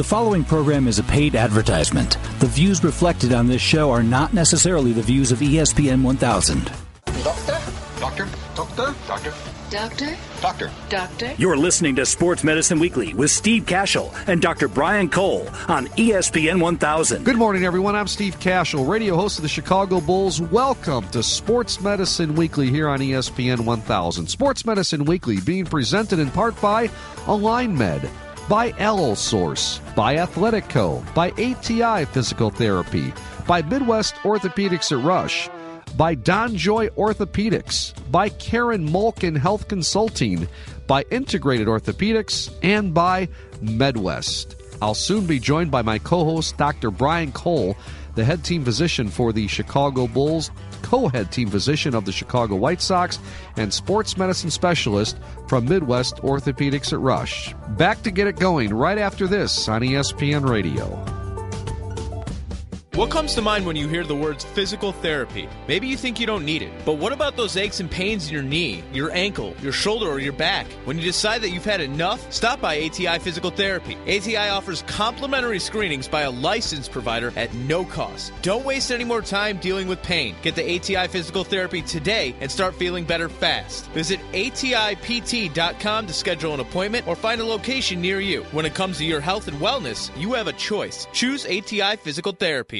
The following program is a paid advertisement. The views reflected on this show are not necessarily the views of ESPN 1000. Doctor? Doctor? Doctor? Doctor? Doctor? Doctor? Doctor? You're listening to Sports Medicine Weekly with Steve Kashul and Dr. Brian Cole on ESPN 1000. Good morning, everyone. I'm Steve Kashul, radio host of the Chicago Bulls. Welcome to Sports Medicine Weekly here on ESPN 1000. Sports Medicine Weekly being presented in part by Align By Allosource, by Athletico, by ATI Physical Therapy, by Midwest Orthopedics at Rush, by Don Joy Orthopedics, by Karen Malkin Health Consulting, by Integrated Orthopedics, and by MedWest. I'll soon be joined by my co host, Dr. Brian Cole, the head team physician for the Chicago Bulls, co head team physician of the Chicago White Sox, and sports medicine specialist from Midwest Orthopedics at Rush. Back to get it going right after this on ESPN Radio. What comes to mind when you hear the words physical therapy? Maybe you think you don't need it, but what about those aches and pains in your knee, your ankle, your shoulder, or your back? When you decide that you've had enough, stop by ATI Physical Therapy. ATI offers complimentary screenings by a licensed provider at no cost. Don't waste any more time dealing with pain. Get the ATI Physical Therapy today and start feeling better fast. Visit ATIPT.com to schedule an appointment or find a location near you. When it comes to your health and wellness, you have a choice. Choose ATI Physical Therapy.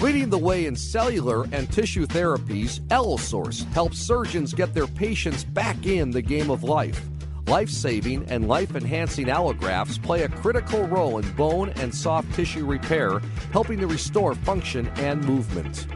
Leading the way in cellular and tissue therapies, Allosource helps surgeons get their patients back in the game of life. Life saving and life enhancing allografts play a critical role in bone and soft tissue repair, helping to restore function and movement.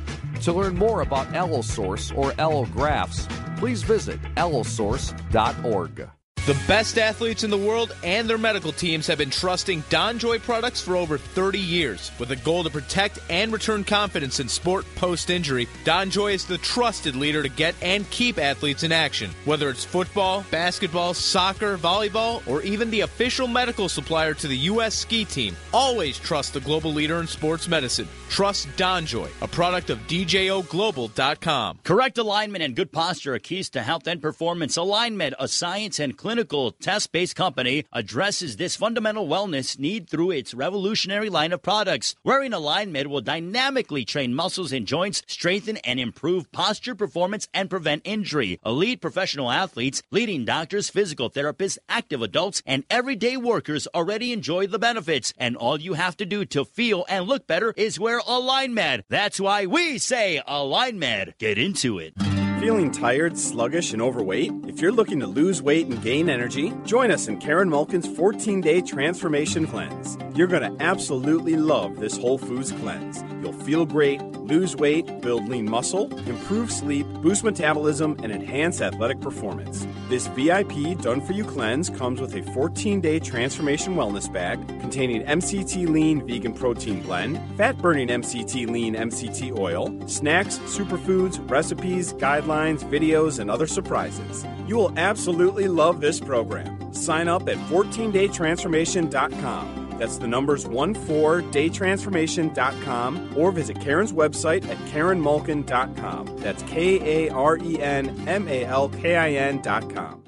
To learn more about Allosource or allografts, please visit allosource.org. The best athletes in the world and their medical teams have been trusting DonJoy products for over 30 years. With a goal to protect and return confidence in sport post injury, DonJoy is the trusted leader to get and keep athletes in action. Whether it's football, basketball, soccer, volleyball, or even the official medical supplier to the U.S. ski team, always trust the global leader in sports medicine. Trust DonJoy, a product of DJOGlobal.com. Correct alignment and good posture are keys to health and performance. AlignMed, a science and clinical test based company, addresses this fundamental wellness need through its revolutionary line of products. Wearing AlignMed will dynamically train muscles and joints, strengthen and improve posture performance, and prevent injury. Elite professional athletes, leading doctors, physical therapists, active adults, and everyday workers already enjoy the benefits. And all you have to do to feel and look better is wear AlignMed. That's why we say AlignMed. Get into it. Feeling tired, sluggish, and overweight? If you're looking to lose weight and gain energy, join us in Karen Malkin's 14 day transformation cleanse. You're going to absolutely love this Whole Foods cleanse. You'll feel great, lose weight, build lean muscle, improve sleep, boost metabolism, and enhance athletic performance. This VIP done for you cleanse comes with a 14 day transformation wellness bag containing MCT lean vegan protein blend, fat burning MCT lean MCT oil, snacks, superfoods, recipes, guidelines videos, and other surprises. You will absolutely love this program. Sign up at 14daytransformation.com. That's the numbers 14daytransformation.com or visit Karen's website at karenmalkin.com. That's K A R E N M A L K I N.com.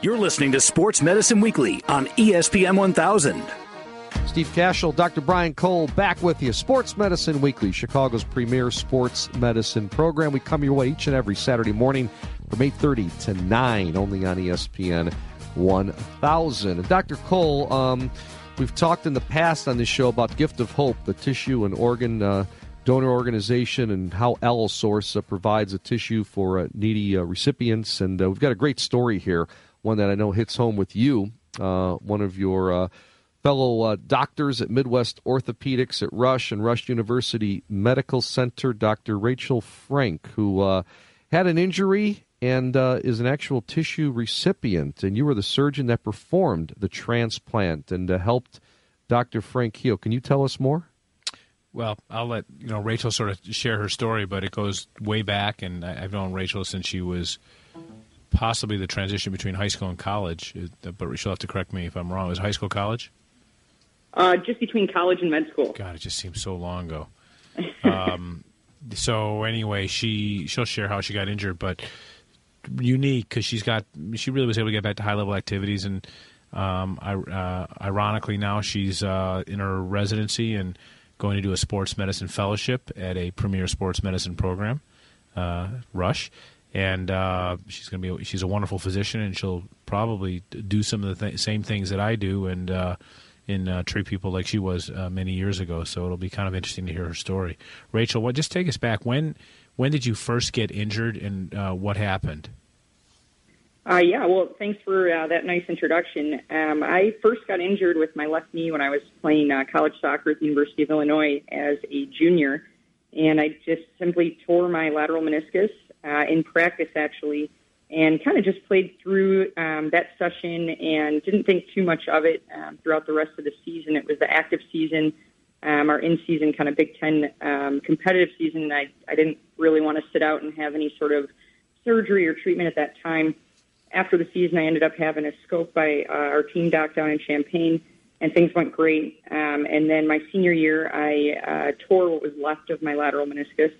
You're listening to Sports Medicine Weekly on ESPN 1000. Steve Kashul, Dr. Brian Cole, back with you. Sports Medicine Weekly, Chicago's premier sports medicine program. We come your way each and every Saturday morning from 8.30 to 9, only on ESPN 1000. And Dr. Cole, um, we've talked in the past on this show about Gift of Hope, the tissue and organ uh, donor organization, and how Allosource uh, provides a tissue for uh, needy uh, recipients. And uh, we've got a great story here, one that I know hits home with you, uh, one of your fellow uh, doctors at Midwest Orthopedics at Rush and Rush University Medical Center, Dr. Rachel Frank, who uh, had an injury and uh, is an actual tissue recipient. And you were the surgeon that performed the transplant and uh, helped Dr. Frank heal. Can you tell us more? well, I'll let you know Rachel sort of share her story, but it goes way back, and I, have known Rachel since she was possibly the transition between high school and college. But she'll have to correct me if I'm wrong. Was high school college? Uh, just between college and med school. God, it just seems so long ago. um, so anyway, she she'll share how she got injured, but unique because she's got she really was able to get back to high level activities and um, I, uh, ironically now she's uh, in her residency and going to do a sports medicine fellowship at a premier sports medicine program, uh, Rush, and uh, she's going to be she's a wonderful physician and she'll probably do some of the th- same things that I do and uh, in uh, treat people like she was many years ago. So it'll be kind of interesting to hear her story. Rachel, what just take us back when when did you first get injured and what happened? Uh, yeah, well, thanks for uh, that nice introduction. Um, I first got injured with my left knee when I was playing uh, college soccer at the University of Illinois as a junior, and I just simply tore my lateral meniscus uh, in practice, actually, and kind of just played through um, that session and didn't think too much of it um, throughout the rest of the season. It was the active season, um, our in-season kind of Big Ten um, competitive season, and I, I didn't really want to sit out and have any sort of surgery or treatment at that time after the season, I ended up having a scope by uh, our team doc down in Champaign, and things went great. Um, and then my senior year, I uh, tore what was left of my lateral meniscus,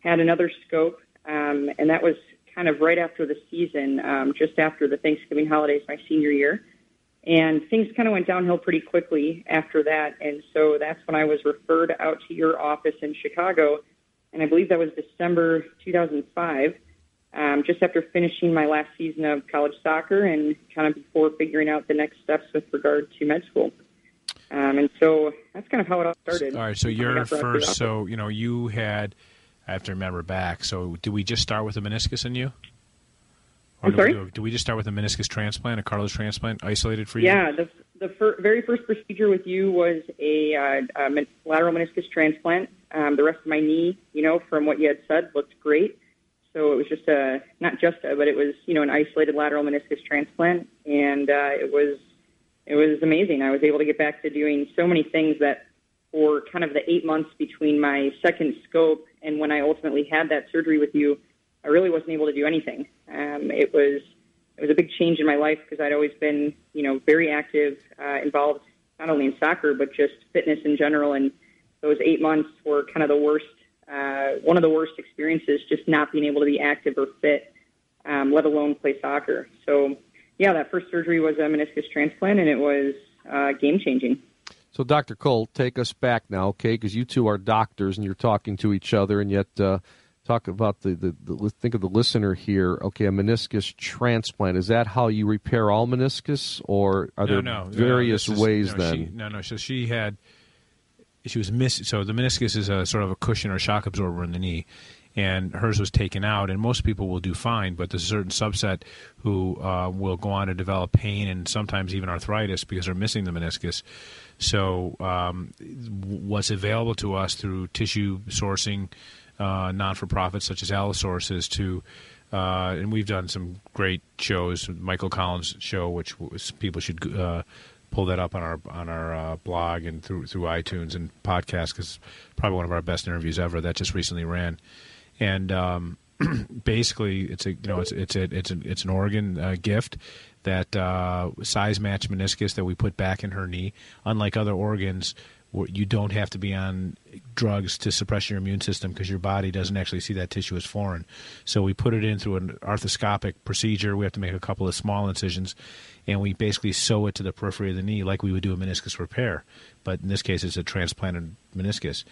had another scope, um, and that was kind of right after the season, um, just after the Thanksgiving holidays, my senior year. And things kind of went downhill pretty quickly after that. And so that's when I was referred out to your office in Chicago. And I believe that was December 2005 um, just after finishing my last season of college soccer and kind of before figuring out the next steps with regard to med school. Um, and so that's kind of how it all started. All right, so your first, so you know, you had, I have to remember back. So did we just start with a meniscus in you? Or I'm sorry. We, did we just start with a meniscus transplant, a cartilage transplant, isolated for you? Yeah, the the fir- very first procedure with you was a, uh, a lateral meniscus transplant. Um, the rest of my knee, you know, from what you had said, looked great. So it was just a not just a, but it was you know an isolated lateral meniscus transplant, and uh, it was it was amazing. I was able to get back to doing so many things that for kind of the eight months between my second scope and when I ultimately had that surgery with you, I really wasn't able to do anything. Um, it was it was a big change in my life because I'd always been you know very active, uh, involved not only in soccer but just fitness in general, and those eight months were kind of the worst uh, one of the worst experiences, just not being able to be active or fit, um, let alone play soccer. So, yeah, that first surgery was a meniscus transplant, and it was uh, game changing. So, Dr. Cole, take us back now, okay? Because you two are doctors and you're talking to each other, and yet uh, talk about the, the, the, think of the listener here. Okay, a meniscus transplant is that how you repair all meniscus, or are no, there no, various no, is, ways then? She, no, no. So she had she was miss. So the meniscus is a sort of a cushion or shock absorber in the knee, and hers was taken out. And most people will do fine, but there's a certain subset who uh, will go on to develop pain and sometimes even arthritis because they're missing the meniscus. So um, what's available to us through tissue sourcing, uh, non-for-profits such as Allosource is to uh, and we've done some great shows. Michael Collins' show, which people should uh, pull that up on our on our uh, blog and through through iTunes and podcast because probably one of our best interviews ever that just recently ran, and um, basically it's a you know it's it's a, it's a, it's an organ uh, gift that uh, size match meniscus that we put back in her knee. Unlike other organs, you don't have to be on drugs to suppress your immune system because your body doesn't actually see that tissue as foreign. So we put it in through an arthroscopic procedure. We have to make a couple of small incisions, and we basically sew it to the periphery of the knee like we would do a meniscus repair. But in this case, it's a transplanted meniscus,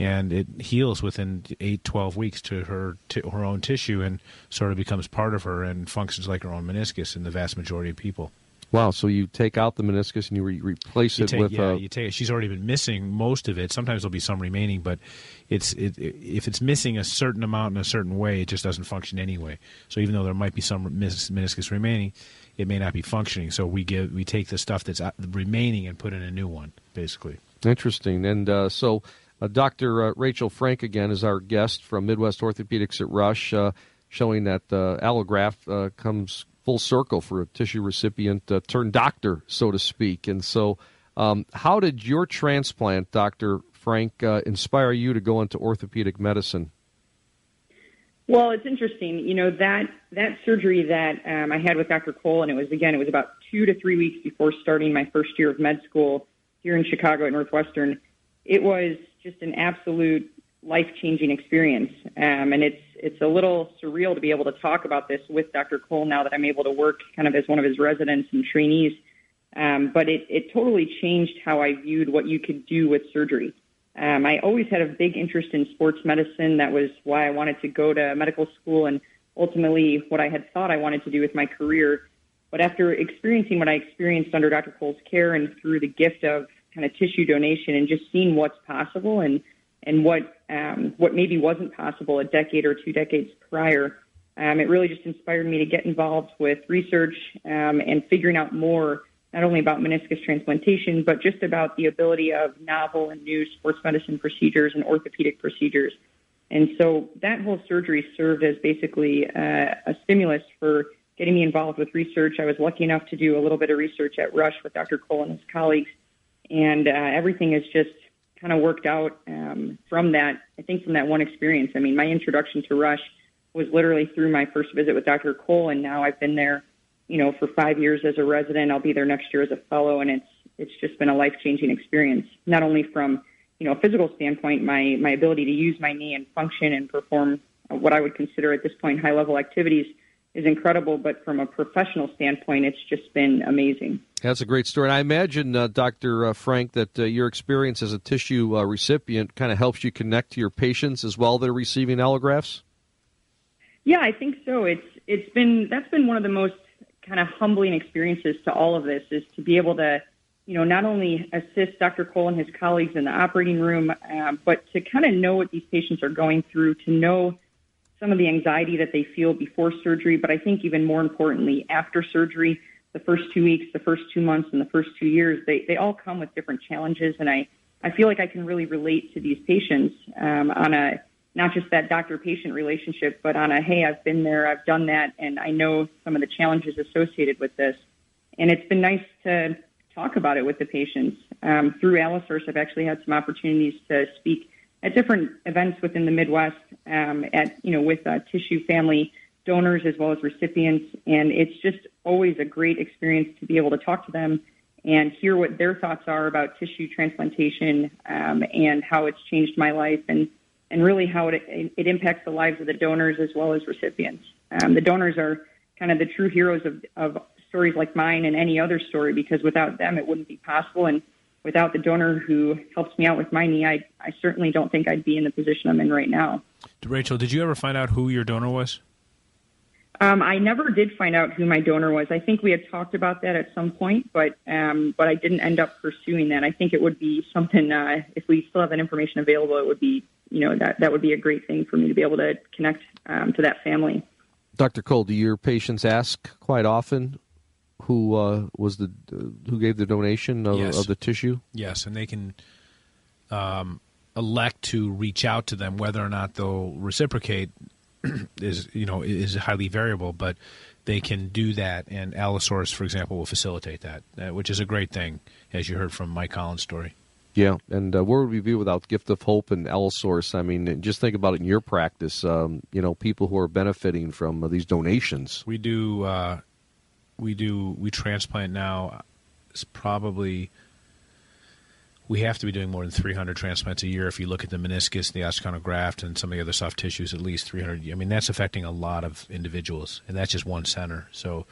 and it heals within eight, 12 weeks to her her own tissue and sort of becomes part of her and functions like her own meniscus in the vast majority of people. Wow! So you take out the meniscus and you re- replace you it take, with yeah, a. You take. She's already been missing most of it. Sometimes there'll be some remaining, but it's it, if it's missing a certain amount in a certain way, it just doesn't function anyway. So even though there might be some meniscus remaining, it may not be functioning. So we give we take the stuff that's uh, remaining and put in a new one, basically. Interesting. And uh, so, uh, Dr. Uh, Rachel Frank again is our guest from Midwest Orthopedics at Rush, uh, showing that uh, allograft comes full circle for a tissue recipient turned doctor, so to speak. And so, um, how did your transplant, Doctor Frank, inspire you to go into orthopedic medicine? Well, it's interesting. You know that that surgery that um, I had with Dr. Cole, and it was again, it was about two to three weeks before starting my first year of med school here in Chicago at Northwestern. It was just an absolute life changing experience, um, and it's it's a little surreal to be able to talk about this with Dr. Cole now that I'm able to work kind of as one of his residents and trainees. Um, but it, it totally changed how I viewed what you could do with surgery. Um, I always had a big interest in sports medicine. That was why I wanted to go to medical school and ultimately what I had thought I wanted to do with my career. But after experiencing what I experienced under Dr. Cole's care and through the gift of kind of tissue donation and just seeing what's possible and and what um, what maybe wasn't possible a decade or two decades prior, um, it really just inspired me to get involved with research um, and figuring out more not only about meniscus transplantation, but just about the ability of novel and new sports medicine procedures and orthopedic procedures. And so that whole surgery served as basically uh, a stimulus for getting me involved with research. I was lucky enough to do a little bit of research at Rush with Dr. Cole and his colleagues, and uh, everything has just kind of worked out um, from that. I think from that one experience. I mean, my introduction to Rush was literally through my first visit with Dr. Cole, and now I've been there you know, for five years as a resident. I'll be there next year as a fellow, and it's it's just been a life changing experience. Not only from you know a physical standpoint, my my ability to use my knee and function and perform what I would consider at this point high level activities is incredible, but from a professional standpoint, it's just been amazing. That's a great story. And I imagine, uh, Dr. Uh, Frank, that uh, your experience as a tissue uh, recipient kind of helps you connect to your patients as well that are receiving allografts. Yeah, I think so. It's it's been that's been one of the most kind of humbling experiences to all of this is to be able to, you know, not only assist Dr. Cole and his colleagues in the operating room, um, but to kind of know what these patients are going through, to know some of the anxiety that they feel before surgery, but I think even more importantly, after surgery, the first two weeks, the first two months, and the first two years, they, they all come with different challenges. And I, I feel like I can really relate to these patients um, on a not just that doctor patient relationship, but on a, hey, I've been there, I've done that, and I know some of the challenges associated with this. And it's been nice to talk about it with the patients. Um, through Allosource, I've actually had some opportunities to speak at different events within the Midwest, um, at you know, with uh, tissue family donors as well as recipients, and it's just always a great experience to be able to talk to them and hear what their thoughts are about tissue transplantation um, and how it's changed my life and and really how it, it impacts the lives of the donors as well as recipients. Um, the donors are kind of the true heroes of, of stories like mine and any other story because without them it wouldn't be possible. And without the donor who helps me out with my knee, I, I certainly don't think I'd be in the position I'm in right now. Rachel, did you ever find out who your donor was? Um, I never did find out who my donor was. I think we had talked about that at some point, but um, but I didn't end up pursuing that. I think it would be something uh, if we still have that information available, it would be you know that that would be a great thing for me to be able to connect um, to that family. Dr. Cole, do your patients ask quite often who uh, was the who gave the donation of, yes. of the tissue? Yes, and they can um, elect to reach out to them. Whether or not they'll reciprocate is you know is highly variable, but they can do that, and Allosource, for example, will facilitate that, uh, which is a great thing, as you heard from Mike Collins' story. Yeah, and uh, where would we be without Gift of Hope and Allosource? I mean, just think about it in your practice. Um, you know, people who are benefiting from uh, these donations. We do, uh, we do, we transplant now. It's probably we have to be doing more than 300 transplants a year. If you look at the meniscus, the osteochondral graft, and some of the other soft tissues, at least 300. I mean, that's affecting a lot of individuals, and that's just one center. So,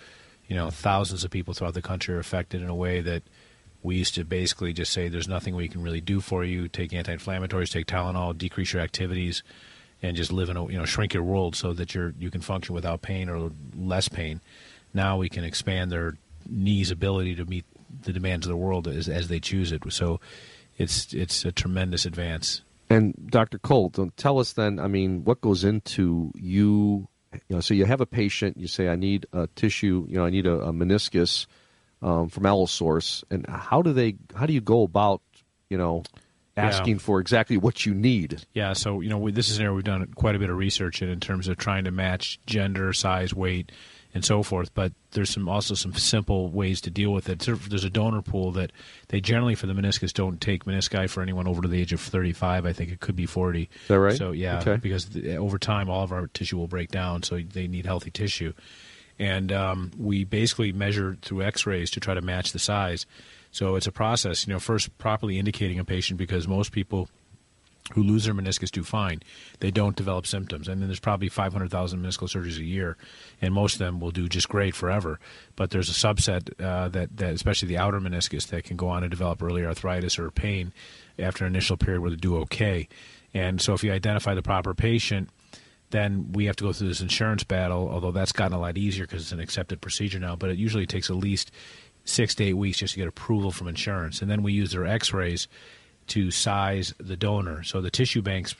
you know, thousands of people throughout the country are affected in a way that we used to basically just say there's nothing we can really do for you. Take anti-inflammatories, take Tylenol, decrease your activities, and just live in a you know shrink your world so that you're you can function without pain or less pain. Now we can expand their knees' ability to meet the demands of the world as, as they choose it. So it's it's a tremendous advance. And Dr. Cole, tell us then. I mean, what goes into you? You know, so you have a patient. You say, "I need a tissue. You know, I need a, a meniscus." um, from Allosource, and how do they? How do you go about, you know, asking yeah. for exactly what you need? Yeah, so you know, we, this is an area we've done quite a bit of research in in terms of trying to match gender, size, weight, and so forth. But there's some also some simple ways to deal with it. There's a donor pool that they generally for the meniscus don't take menisci for anyone over to the age of 35. I think it could be 40. Is that right? So yeah, okay. because the, over time all of our tissue will break down, so they need healthy tissue. And um, we basically measure through X-rays to try to match the size. So it's a process. You know, first properly indicating a patient because most people who lose their meniscus do fine. They don't develop symptoms. And then there's probably 500,000 meniscal surgeries a year, and most of them will do just great forever. But there's a subset uh, that, that, especially the outer meniscus, that can go on to develop early arthritis or pain after an initial period where they do okay. And so if you identify the proper patient, then we have to go through this insurance battle, although that's gotten a lot easier because it's an accepted procedure now. But it usually takes at least six to eight weeks just to get approval from insurance. And then we use their x rays to size the donor. So the tissue banks,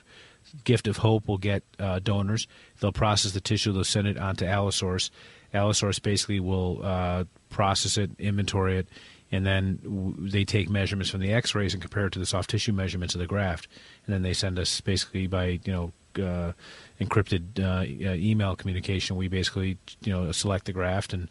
Gift of Hope will get uh, donors. They'll process the tissue. They'll send it onto Allosource. Allosource basically will uh, process it, inventory it, and then w- they take measurements from the X-rays and compare it to the soft tissue measurements of the graft, and then they send us basically by you know uh, encrypted uh, email communication. We basically you know select the graft and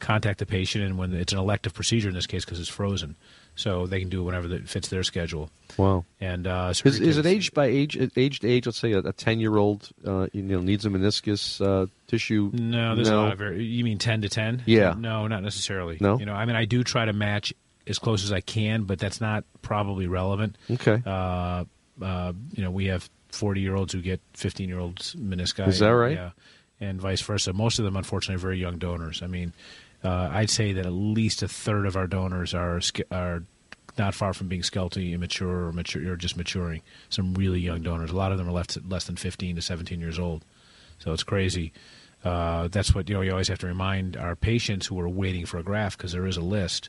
contact the patient, and when it's an elective procedure in this case because it's frozen, so they can do whatever that fits their schedule. Wow. And uh, is, is it aged by age? Age to age? Let's say a ten year old, uh, you know, needs a meniscus uh, tissue. No, there's no. a lot of. Very, you mean ten to ten? Yeah. No, not necessarily. No. You know, I mean, I do try to match as close as I can, but that's not probably relevant. Okay. Uh, uh, you know, we have forty year olds who get fifteen year olds meniscus. Is that right? Yeah. And vice versa. Most of them, unfortunately, are very young donors. I mean, uh, I'd say that at least a third of our donors are are not far from being skeletally immature or mature or just maturing. Some really young donors. A lot of them are left less than 15 to 17 years old. So it's crazy. Uh, that's what you know. You always have to remind our patients who are waiting for a graft because there is a list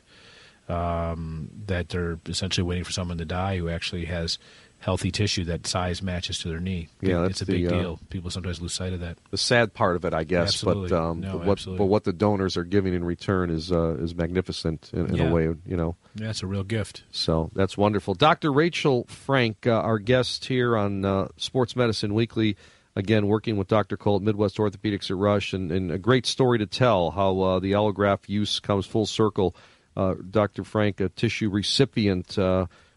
um, that they're essentially waiting for someone to die who actually has healthy tissue that size matches to their knee. Yeah, it's a big the, uh, deal. People sometimes lose sight of that. The sad part of it, I guess, absolutely. but um, no, what but what the donors are giving in return is uh, is magnificent in, in yeah. a way, you know. Yeah, it's a real gift. So that's wonderful. Dr. Rachel Frank, uh, our guest here on uh, Sports Medicine Weekly, again working with Dr. Cole at Midwest Orthopedics at Rush, and, and a great story to tell how uh, the allograft use comes full circle. Uh, Dr. Frank, a tissue recipient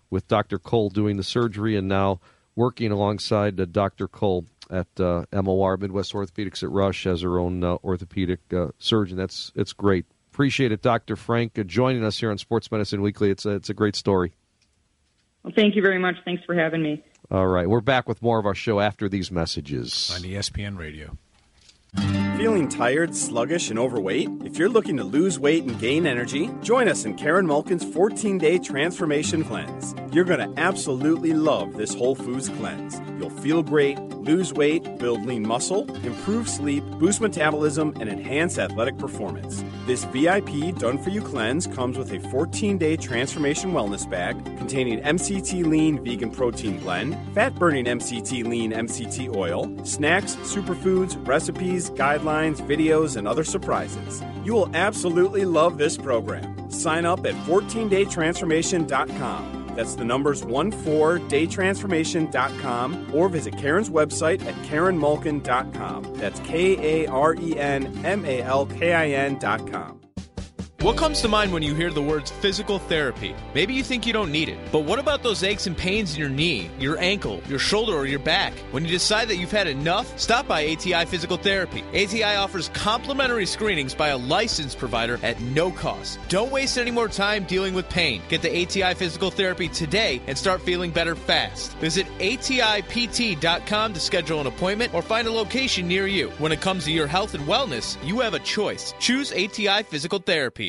with Dr. Cole doing the surgery, and now working alongside uh, Dr. Cole at uh, MOR Midwest Orthopedics at Rush as her own uh, orthopedic surgeon. That's it's great. Appreciate it, Dr. Frank, joining us here on Sports Medicine Weekly. It's a, it's a great story. Well, thank you very much. Thanks for having me. All right, we're back with more of our show after these messages on ESPN Radio. Feeling tired, sluggish, and overweight? If you're looking to lose weight and gain energy, join us in Karen Malkin's 14 day transformation cleanse. You're going to absolutely love this Whole Foods cleanse. You'll feel great, lose weight, build lean muscle, improve sleep, boost metabolism, and enhance athletic performance. This VIP done for you cleanse comes with a 14 day transformation wellness bag containing MCT lean vegan protein blend, fat burning MCT lean MCT oil, snacks, superfoods, recipes, guidelines, videos, and other surprises. You will absolutely love this program. Sign up at 14daytransformation.com. That's the numbers 14daytransformation.com or visit Karen's website at karenmalkin.com. That's K A R E N M A L K I N.com. What comes to mind when you hear the words physical therapy? Maybe you think you don't need it, but what about those aches and pains in your knee, your ankle, your shoulder, or your back? When you decide that you've had enough, stop by ATI Physical Therapy. ATI offers complimentary screenings by a licensed provider at no cost. Don't waste any more time dealing with pain. Get the ATI Physical Therapy today and start feeling better fast. Visit ATIPT.com to schedule an appointment or find a location near you. When it comes to your health and wellness, you have a choice. Choose ATI Physical Therapy.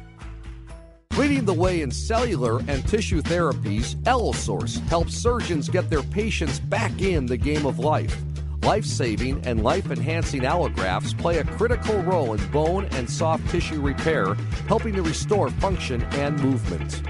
Leading the way in cellular and tissue therapies, Allosource helps surgeons get their patients back in the game of life. Life saving and life enhancing allografts play a critical role in bone and soft tissue repair, helping to restore function and movement.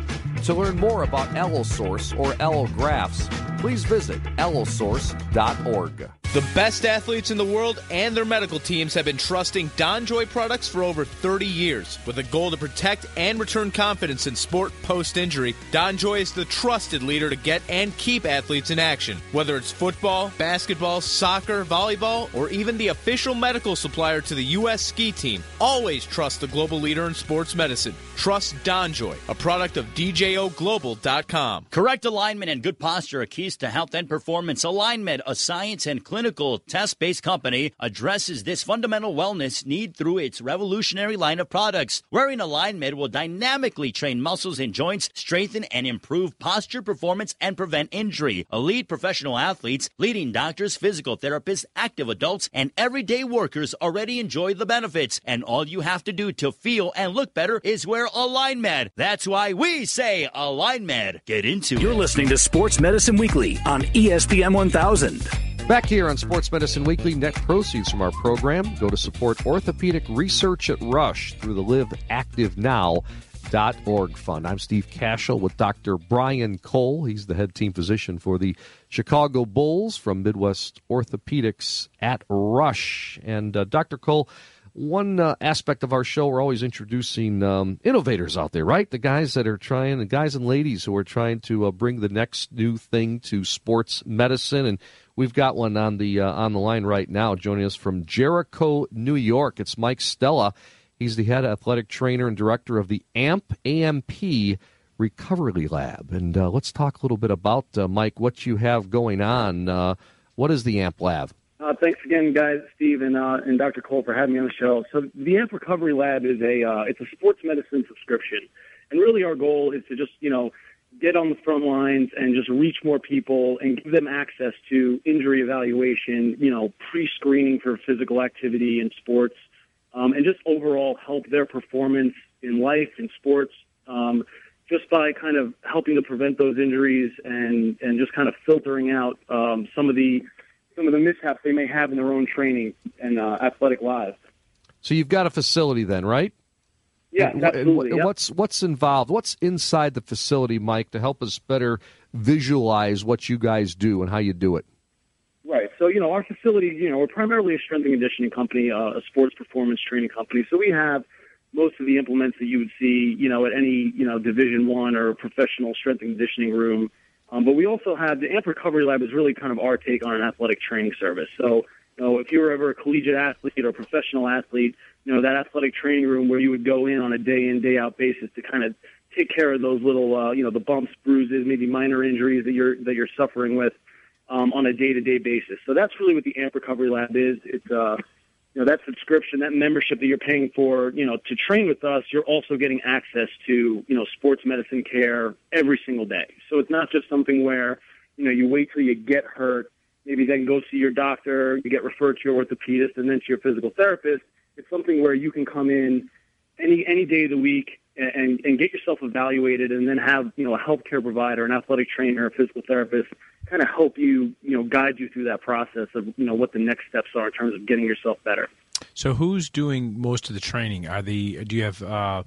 To learn more about Allosource or Allografts, please visit allosource.org. The best athletes in the world and their medical teams have been trusting DonJoy products for over 30 years. With a goal to protect and return confidence in sport post injury, DonJoy is the trusted leader to get and keep athletes in action. Whether it's football, basketball, soccer, volleyball, or even the official medical supplier to the U.S. ski team, always trust the global leader in sports medicine. Trust DonJoy, a product of DJOGlobal.com. Correct alignment and good posture are keys to health and performance. AlignMed, a science and clinical test based company, addresses this fundamental wellness need through its revolutionary line of products. Wearing AlignMed will dynamically train muscles and joints, strengthen and improve posture performance, and prevent injury. Elite professional athletes, leading doctors, physical therapists, active adults, and everyday workers already enjoy the benefits. And all you have to do to feel and look better is wear AlignMed. That's why we say AlignMed. Get into it. You're it. listening to Sports Medicine Weekly on ESPN 1000. Back here on Sports Medicine Weekly, net proceeds from our program go to support orthopedic research at Rush through the Live Active Now.org fund. I'm Steve Kashul with Dr. Brian Cole. He's the head team physician for the Chicago Bulls from Midwest Orthopedics at Rush. And uh, Dr. Cole, one uh, aspect of our show, we're always introducing um, innovators out there, right? The guys that are trying, the guys and ladies who are trying to uh, bring the next new thing to sports medicine. And we've got one on the uh, on the line right now, joining us from Jericho, New York. It's Mike Stella. He's the head athletic trainer and director of the AMP AMP Recovery Lab. And uh, let's talk a little bit about uh, Mike, what you have going on. Uh, what is the AMP Lab? Uh, thanks again, guys, Steve and uh, and Dr. Cole for having me on the show. So the AMP Recovery Lab is a uh, it's a sports medicine subscription, and really our goal is to just you know get on the front lines and just reach more people and give them access to injury evaluation, you know, pre-screening for physical activity and sports, um, and just overall help their performance in life in sports. Um, just by kind of helping to prevent those injuries and and just kind of filtering out um, some of the some of the mishaps they may have in their own training and uh, athletic lives. So you've got a facility then, right? Yeah, And, absolutely. and yep. what's what's involved? What's inside the facility, Mike, to help us better visualize what you guys do and how you do it? Right. So, you know, our facility, you know, we're primarily a strength and conditioning company, uh, a sports performance training company. So we have most of the implements that you would see, you know, at any, you know, Division One or professional strength and conditioning room. Um, but we also have the AMP Recovery Lab is really kind of our take on an athletic training service. So, you know, if you were ever a collegiate athlete or a professional athlete, you know, that athletic training room where you would go in on a day in, day out basis to kind of take care of those little, uh, you know, the bumps, bruises, maybe minor injuries that you're, that you're suffering with um, on a day-to-day basis. So that's really what the AMP Recovery Lab is. It's uh, you know that subscription, that membership that you're paying for, you know, to train with us. You're also getting access to you know sports medicine care every single day. So it's not just something where you know you wait till you get hurt, maybe then go see your doctor, you get referred to your orthopedist, and then to your physical therapist. It's something where you can come in any any day of the week and, and get yourself evaluated, and then have you know a healthcare provider, an athletic trainer, a physical therapist, kind of help you you know guide you through that process of you know what the next steps are in terms of getting yourself better. So who's doing most of the training? Are the do you have uh,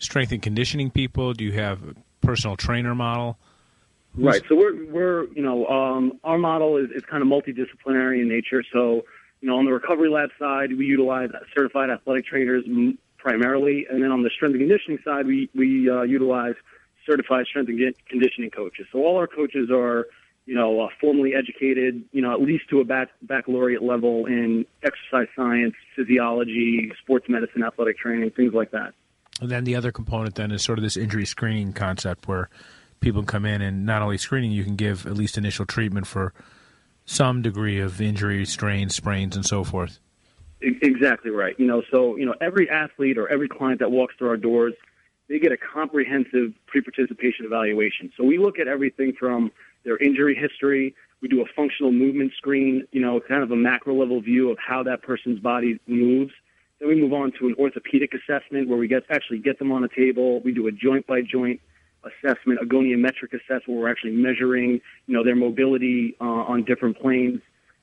strength and conditioning people? Do you have a personal trainer model? Who's- Right. So we're we're you know um, our model is, is kind of multidisciplinary in nature. So you know on the recovery lab side we utilize certified athletic trainers primarily, and then on the strength and conditioning side we we uh, utilize certified strength and conditioning coaches. So all our coaches are you know uh, formally educated, you know at least to a bac- baccalaureate level in exercise science, physiology, sports medicine, athletic training, things like that. And then the other component then is sort of this injury screening concept where people come in and not only screening, you can give at least initial treatment for some degree of injury, strains, sprains, and so forth. Exactly right. You know, so you know, every athlete or every client that walks through our doors, they get a comprehensive pre-participation evaluation. So we look at everything from their injury history. We do a functional movement screen. You know, kind of a macro level view of how that person's body moves. Then we move on to an orthopedic assessment where we get actually get them on a table. We do a joint by joint assessment, a goniometric assessment where we're actually measuring, you know, their mobility uh, on different planes.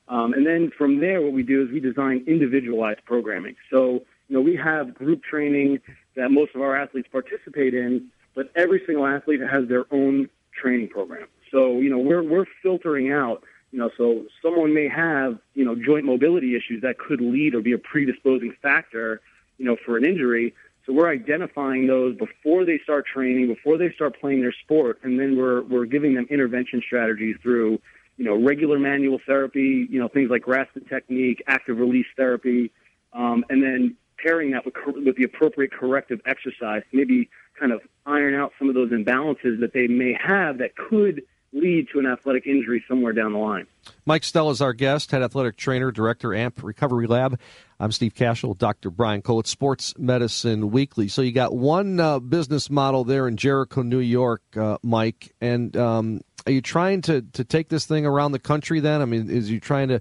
Um, and then from there, what we do is we design individualized programming. So, you know, we have group training that most of our athletes participate in, but every single athlete has their own training program. So, you know, we're, we're filtering out, you know, so someone may have, you know, joint mobility issues that could lead or be a predisposing factor, you know, for an injury. So we're identifying those before they start training, before they start playing their sport, and then we're, we're giving them intervention strategies through, you know, regular manual therapy, you know, things like Graston technique, active release therapy, um, and then pairing that with, with the appropriate corrective exercise, maybe kind of iron out some of those imbalances that they may have that could lead to an athletic injury somewhere down the line. Mike Stella is our guest, head athletic trainer, director, AMP Recovery Lab. I'm Steve Kashul, Dr. Brian Cole at Sports Medicine Weekly. So you got one uh, business model there in Jericho, New York, uh, Mike, and um, are you trying to, to take this thing around the country then? I mean, is you trying to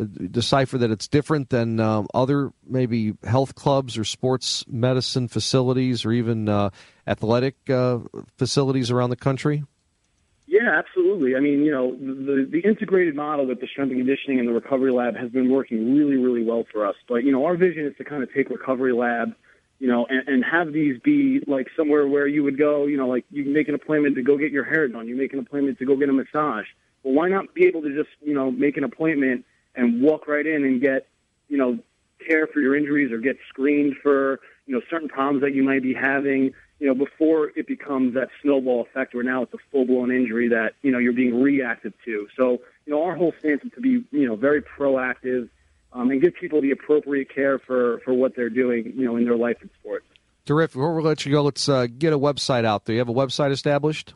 uh, decipher that it's different than um, other maybe health clubs or sports medicine facilities or even uh, athletic uh, facilities around the country? Yeah, absolutely. I mean, you know, the the integrated model with the strength and conditioning and the recovery lab has been working really, really well for us. But you know, our vision is to kind of take recovery lab, you know, and, and have these be like somewhere where you would go, you know, like you make an appointment to go get your hair done, you make an appointment to go get a massage. Well, why not be able to just, you know, make an appointment and walk right in and get, you know, care for your injuries or get screened for, you know, certain problems that you might be having you know, before it becomes that snowball effect where now it's a full blown injury that, you know, you're being reactive to. So, you know, our whole stance is to be, you know, very proactive um, and give people the appropriate care for, for what they're doing, you know, in their life and sports. Terrific. Before we let you go, let's uh, get a website out there. You have a website established?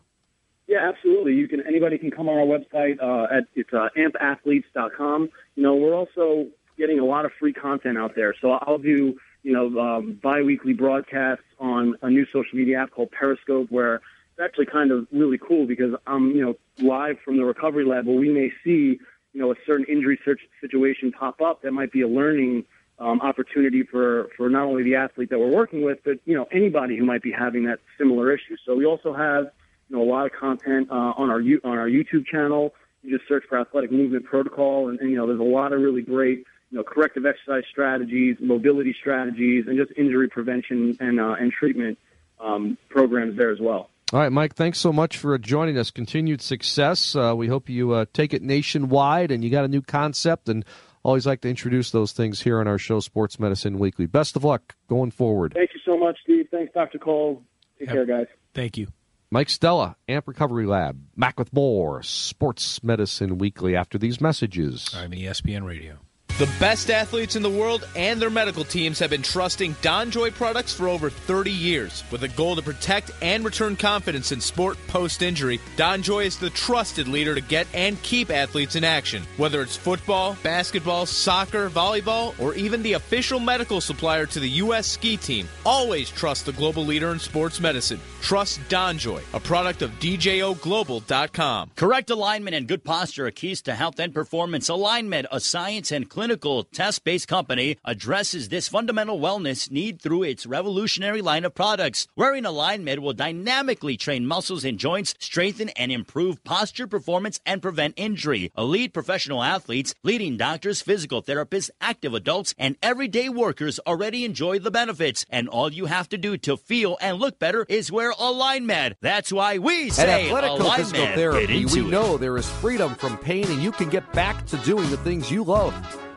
Yeah, absolutely. You can anybody can come on our website uh, at it's uh, ampathletes.com. You know, we're also getting a lot of free content out there. So I'll do you know, um, biweekly broadcasts on a new social media app called Periscope, where it's actually kind of really cool because I'm, you know, live from the recovery lab where we may see, you know, a certain injury situation pop up that might be a learning um, opportunity for, for not only the athlete that we're working with, but, you know, anybody who might be having that similar issue. So we also have, you know, a lot of content uh, on our on our YouTube channel. You just search for athletic movement protocol, and, and you know, there's a lot of really great you know, corrective exercise strategies, mobility strategies, and just injury prevention and uh, and treatment um, programs there as well. All right, Mike. Thanks so much for joining us. Continued success. Uh, we hope you uh, take it nationwide, and you got a new concept. And always like to introduce those things here on our show, Sports Medicine Weekly. Best of luck going forward. Thank you so much, Steve. Thanks, Dr. Cole. Take yep. care, guys. Thank you. Mike Stella, AMP Recovery Lab. Back with more Sports Medicine Weekly after these messages. I'm ESPN Radio. The best athletes in the world and their medical teams have been trusting DonJoy products for over 30 years. With a goal to protect and return confidence in sport post injury, DonJoy is the trusted leader to get and keep athletes in action. Whether it's football, basketball, soccer, volleyball, or even the official medical supplier to the U.S. ski team, always trust the global leader in sports medicine. Trust DonJoy, a product of DJOGlobal.com. Correct alignment and good posture are keys to health and performance. AlignMed, a science and clinical clinical test based company addresses this fundamental wellness need through its revolutionary line of products. Wearing AlignMed will dynamically train muscles and joints, strengthen and improve posture performance, and prevent injury. Elite professional athletes, leading doctors, physical therapists, active adults, and everyday workers already enjoy the benefits. And all you have to do to feel and look better is wear AlignMed. That's why we say At Athletico AlignMed. Physical Therapy, we it. know there is freedom from pain and you can get back to doing the things you love.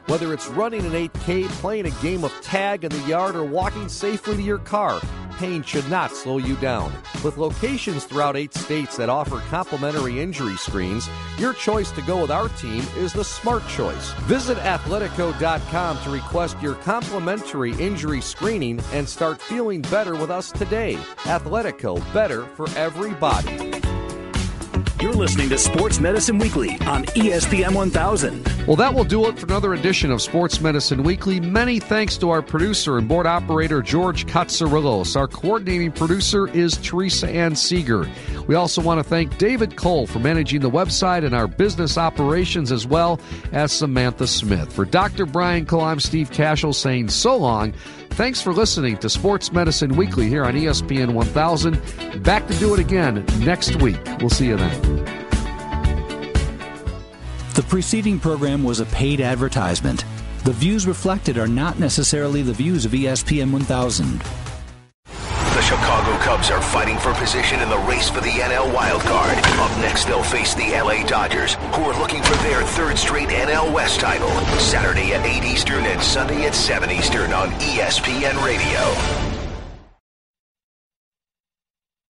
Whether it's running an 8K, playing a game of tag in the yard, or walking safely to your car, pain should not slow you down. With locations throughout eight states that offer complimentary injury screens, your choice to go with our team is the smart choice. Visit athletico.com to request your complimentary injury screening and start feeling better with us today. Athletico, better for everybody. You're listening to Sports Medicine Weekly on ESPN 1000. Well, that will do it for another edition of Sports Medicine Weekly. Many thanks to our producer and board operator, George Katsarillos. Our coordinating producer is Teresa Ann Seeger. We also want to thank David Cole for managing the website and our business operations, as well as Samantha Smith. For Dr. Brian Cole, I'm Steve Kashul saying so long. Thanks for listening to Sports Medicine Weekly here on ESPN 1000. Back to do it again next week. We'll see you then. The preceding program was a paid advertisement. The views reflected are not necessarily the views of ESPN 1000. Chicago Cubs are fighting for position in the race for the NL wild card. Up next, they'll face the LA Dodgers, who are looking for their third straight NL West title. Saturday at 8 Eastern and Sunday at 7 Eastern on ESPN Radio.